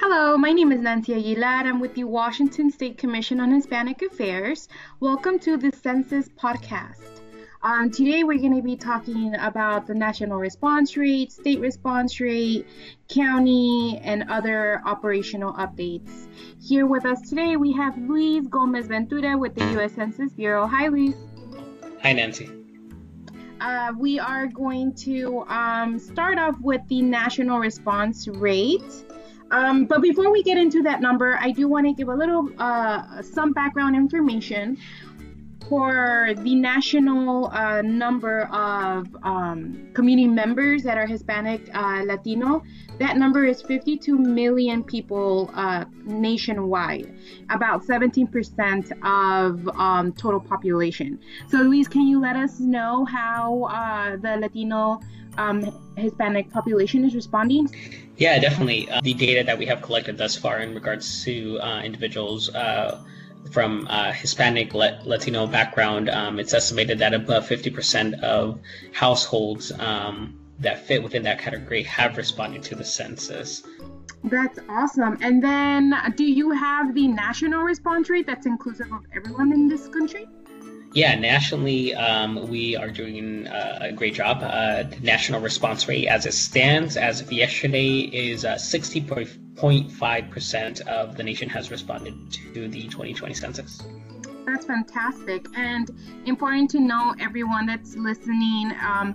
Hello, my name is Nancy Aguilar. I'm with the Washington State Commission on Hispanic Affairs. Welcome to the Census Podcast. Um, today we're going to be talking about the national response rate, state response rate, county, and other operational updates. Here with us today we have Luis Gomez Ventura with the U.S. Census Bureau. Hi, Luis. Hi, Nancy. Uh, we are going to um, start off with the national response rate. Um, but before we get into that number, I do want to give a little uh, some background information for the national uh, number of um, community members that are Hispanic uh, Latino, that number is 52 million people uh, nationwide, about 17% of um, total population. So, Luis, can you let us know how uh, the Latino um, Hispanic population is responding? Yeah, definitely. Uh, the data that we have collected thus far in regards to uh, individuals from uh, Hispanic Latino background, um, it's estimated that above 50% of households um, that fit within that category have responded to the census. That's awesome. And then, do you have the national response rate that's inclusive of everyone in this country? Yeah, nationally, um, we are doing uh, a great job. Uh, the national response rate, as it stands, as of yesterday, is uh, 60.5% of the nation has responded to the 2020 census. That's fantastic. And important to know, everyone that's listening, um,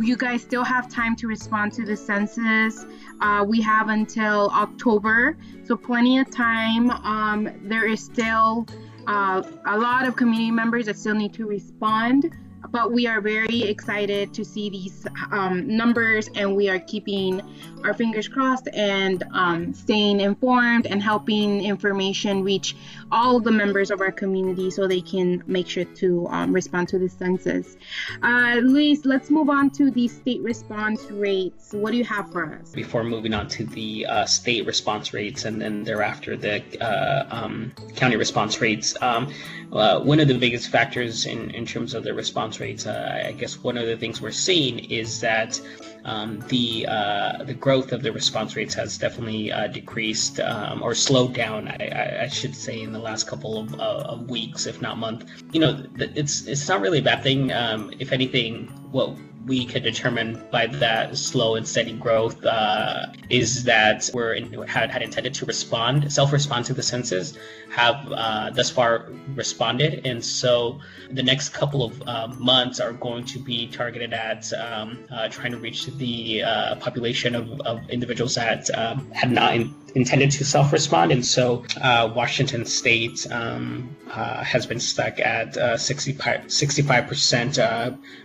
you guys still have time to respond to the census. Uh, we have until October, so plenty of time. Um, there is still uh, a lot of community members that still need to respond but we are very excited to see these um, numbers and we are keeping our fingers crossed and um, staying informed and helping information reach all the members of our community so they can make sure to um, respond to the census. Uh, Luis, let's move on to the state response rates. What do you have for us? Before moving on to the uh, state response rates and then thereafter the uh, um, county response rates, um, uh, one of the biggest factors in, in terms of the response rates, uh, I guess one of the things we're seeing is that um, the uh, the growth of the response rates has definitely uh, decreased um, or slowed down. I, I, should say in the last couple of, uh, of weeks, if not month. You know, it's it's not really a bad thing. Um, if anything, what we could determine by that slow and steady growth uh, is that we're in, had, had intended to respond, self-respond to the census, have uh, thus far responded, and so the next couple of uh, months are going to be targeted at um, uh, trying to reach the uh, population of, of, individuals that um, had not in, intended to self-respond, and so uh, Washington State um, has been stuck at 65 percent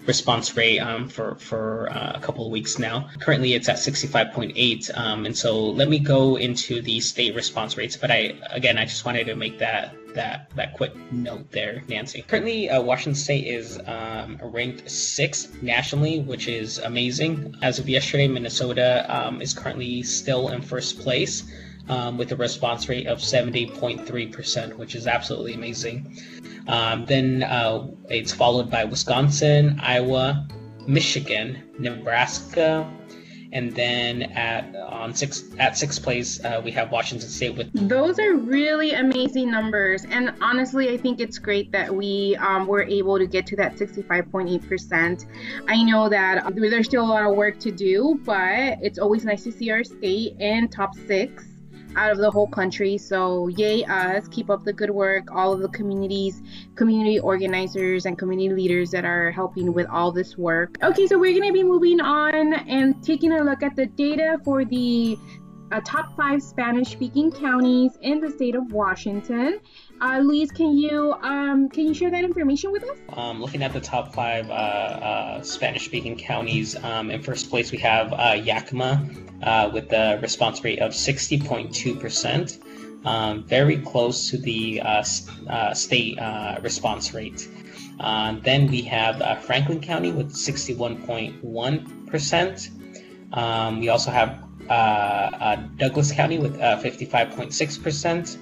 response rate. Um, for for uh, a couple of weeks now. Currently, it's at 65.8. Um, and so let me go into the state response rates. But I again, I just wanted to make that that that quick note there, Nancy. Currently, uh, Washington State is um, ranked sixth nationally, which is amazing. As of yesterday, Minnesota um, is currently still in first place. Um, with a response rate of 70.3%, which is absolutely amazing. Um, then uh, it's followed by Wisconsin, Iowa, Michigan, Nebraska, and then at on six at sixth place uh, we have Washington State with. Those are really amazing numbers, and honestly, I think it's great that we um, were able to get to that 65.8 percent. I know that there's still a lot of work to do, but it's always nice to see our state in top six out of the whole country. So, yay us, keep up the good work, all of the communities, community organizers, and community leaders that are helping with all this work. Okay, so we're to be moving on and taking a look at the data for the uh, top five Spanish speaking counties in the state of Washington. Uh, Luis, can you um, can you share that information with us? Um, looking at the top five uh, uh, Spanish-speaking counties, um, in first place we have uh, Yakima uh, with a response rate of 60.2 percent, um, very close to the uh, state response rate. then we have Franklin County with 61.1 percent. Um, we also have Douglas County with 55.6 percent.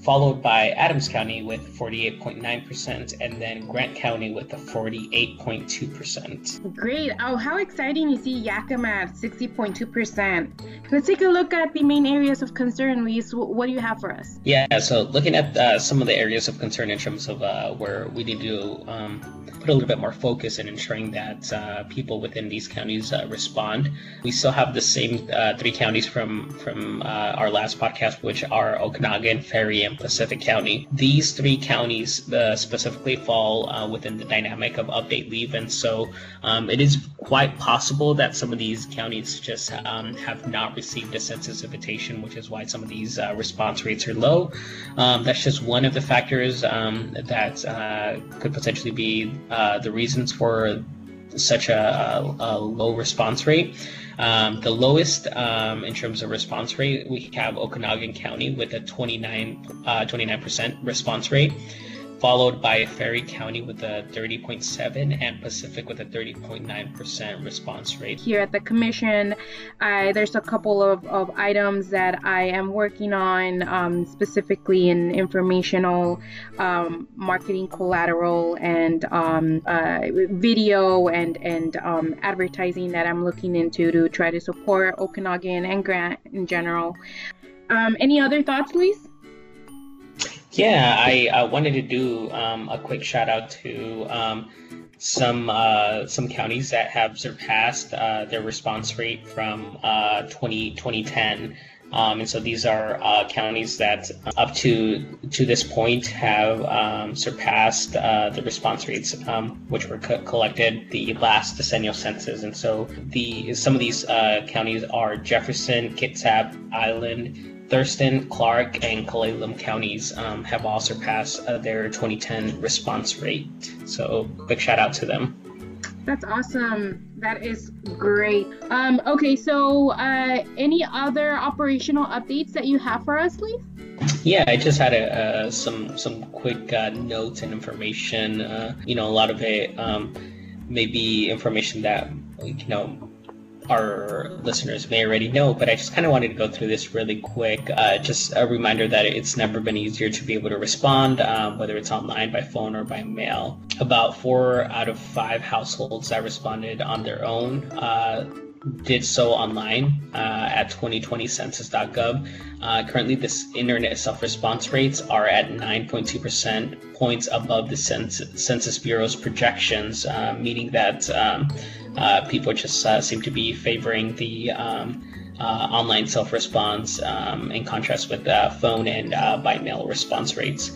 Followed by Adams County with 48.9%, and then Grant County with a 48.2%. Great. Oh, how exciting to see Yakima at 60.2%. Let's take a look at the main areas of concern, Luis. What do you have for us? Yeah, so looking at uh, some of the areas of concern in terms of uh, where we need to um, put a little bit more focus in ensuring that uh, people within these counties uh, respond. We still have the same uh, three counties from, from uh, our last podcast, which are Okanogan, Ferry, and Pacific County. These three counties uh, specifically fall uh, within the dynamic of update leave, and so um, it is quite possible that some of these counties just um, have not received a census invitation, which is why some of these uh, response rates are low. Um, that's just one of the factors um, that uh, could potentially be uh, the reasons for such a, a, low response rate. Um, the lowest um, in terms of response rate, we have Okanogan County with a 29, uh, 29% response rate followed by Ferry County with a 30.7 and Pacific with a 30.9% response rate. Here at the commission, I, there's a couple of, of items that I am working on, um, specifically in informational um, marketing collateral and um, uh, video and, and um, advertising that I'm looking into to try to support Okanogan and Grant in general. Um, any other thoughts, Luis? Yeah, I, wanted to do um, a quick shout out to um, some uh, some counties that have surpassed uh, their response rate from uh, 20, 2010. Um, and so these are uh, counties that up to to this point have um, surpassed uh, the response rates um, which were co- collected the last decennial census. And so the some of these uh, counties are Jefferson, Kitsap, Island, Thurston, Clark, and Cle counties um, have all surpassed uh, their 2010 response rate. So, big shout out to them. That's awesome. That is great. Um, okay, so uh, any other operational updates that you have for us, Lee? Yeah, I just had a, uh, some some quick uh, notes and information. Uh, you know, a lot of it um, maybe information that you know our listeners may already know, but I just kind of wanted to go through this really quick. Uh, just a reminder that it's never been easier to be able to respond, um, whether it's online, by phone, or by mail. About four out of five households that responded on their own uh, did so online uh, at 2020census.gov. Uh, currently, this internet self response rates are at 9.2% points above the Census, Census Bureau's projections, uh, meaning that um, people just uh, seem to be favoring the um, uh, online self response um, in contrast with phone and by mail response rates.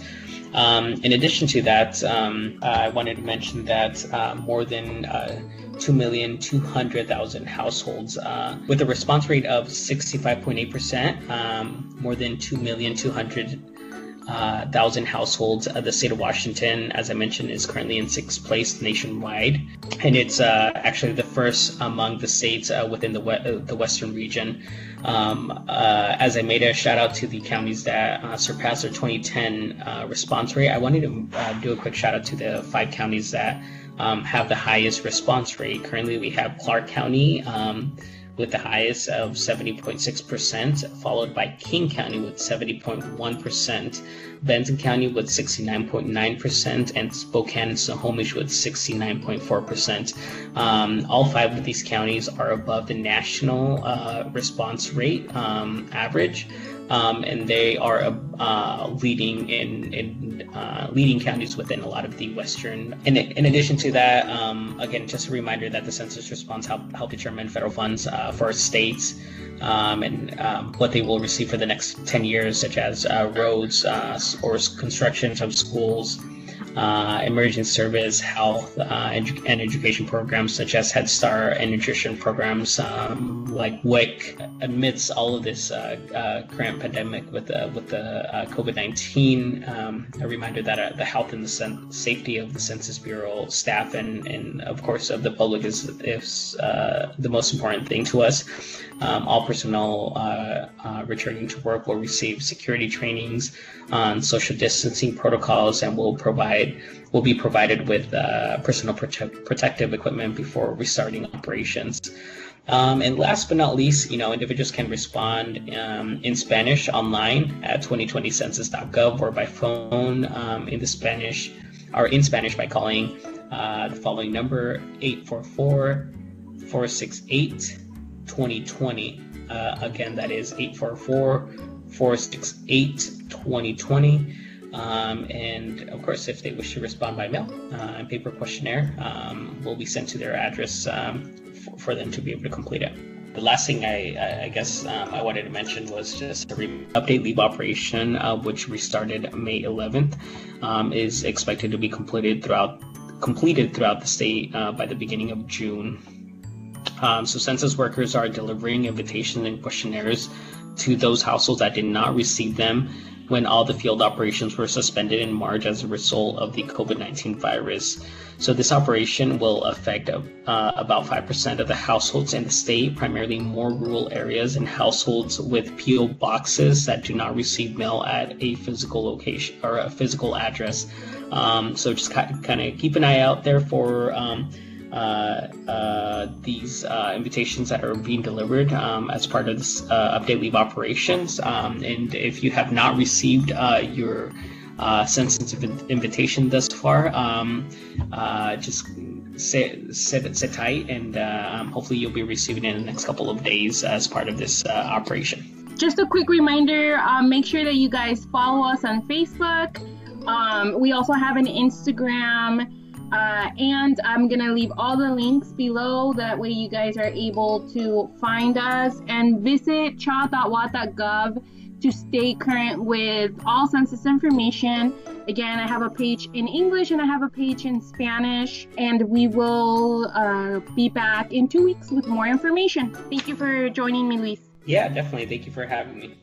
Um, in addition to that, um, I wanted to mention that uh, more than uh, 2,200,000 households uh, with a response rate of 65.8%, um, more than 2,200,000 uh, thousand households. Uh, the state of Washington, as I mentioned, is currently in sixth place nationwide, and it's uh, actually the first among the states uh, within the we- uh, the western region. Um, uh, as I made a shout out to the counties that surpassed their 2010 response rate, I wanted to do a quick shout out to the five counties that um, have the highest response rate. Currently, we have Clark County. Um, with the highest of 70.6%, followed by King County with 70.1%, Benton County with 69.9%, and Spokane and Snohomish with 69.4%. Um, all five of these counties are above the national uh, response rate um, average um, and they are uh, leading in, in uh, leading counties within a lot of the western. In, in addition to that, um, again, just a reminder that the census response help help determine federal funds uh, for states. Um, and um, what they will receive for the next 10 years, such as uh, roads uh, or construction of schools, uh, emerging service, health, uh, edu- and education programs such as Head Start and nutrition programs um, like WIC. Amidst all of this uh, uh current pandemic with the with the uh, COVID nineteen, um, a reminder that the health and the sen- safety of the Census Bureau staff and and of course of the public is is the most important thing to us. Um, all personnel returning to work will receive security trainings on social distancing protocols and will provide will be provided with uh, personal prote- protective equipment before restarting operations. Um, and last but not least, you know, individuals can respond um, in Spanish online at 2020census.gov or by phone um, in the Spanish or in Spanish by calling uh, the following number 844 468 2020. Uh, again, that is 844 468 2020. Um, and of course, if they wish to respond by mail, uh, a paper questionnaire um, will be sent to their address um, for, for, them to be able to complete it. The last thing I, I guess um, I wanted to mention was just a re- update leave operation, uh, which restarted May 11th, um, is expected to be completed throughout completed throughout the state uh, by the beginning of June. Um, so census workers are delivering invitations and questionnaires to those households that did not receive them when all the field operations were suspended in March as a result of the COVID 19 virus. So, this operation will affect uh, about 5% of the households in the state, primarily more rural areas and households with P.O. boxes that do not receive mail at a physical location or a physical address. Um, so, just kind of keep an eye out there for. Um, these uh, invitations that are being delivered um, as part of this update leave operations. Um, and if you have not received your uh, census invitation thus far, um, just sit, sit, sit tight and um, hopefully you'll be receiving it in the next couple of days as part of this operation. Just a quick reminder um, make sure that you guys follow us on Facebook. Um, we also have an Instagram uh, and I'm gonna leave all the links below. That way, you guys are able to find us and visit cha.wa.gov to stay current with all census information. Again, I have a page in English and I have a page in Spanish, and we will uh, be back in two weeks with more information. Thank you for joining me, Luis. Yeah, definitely. Thank you for having me.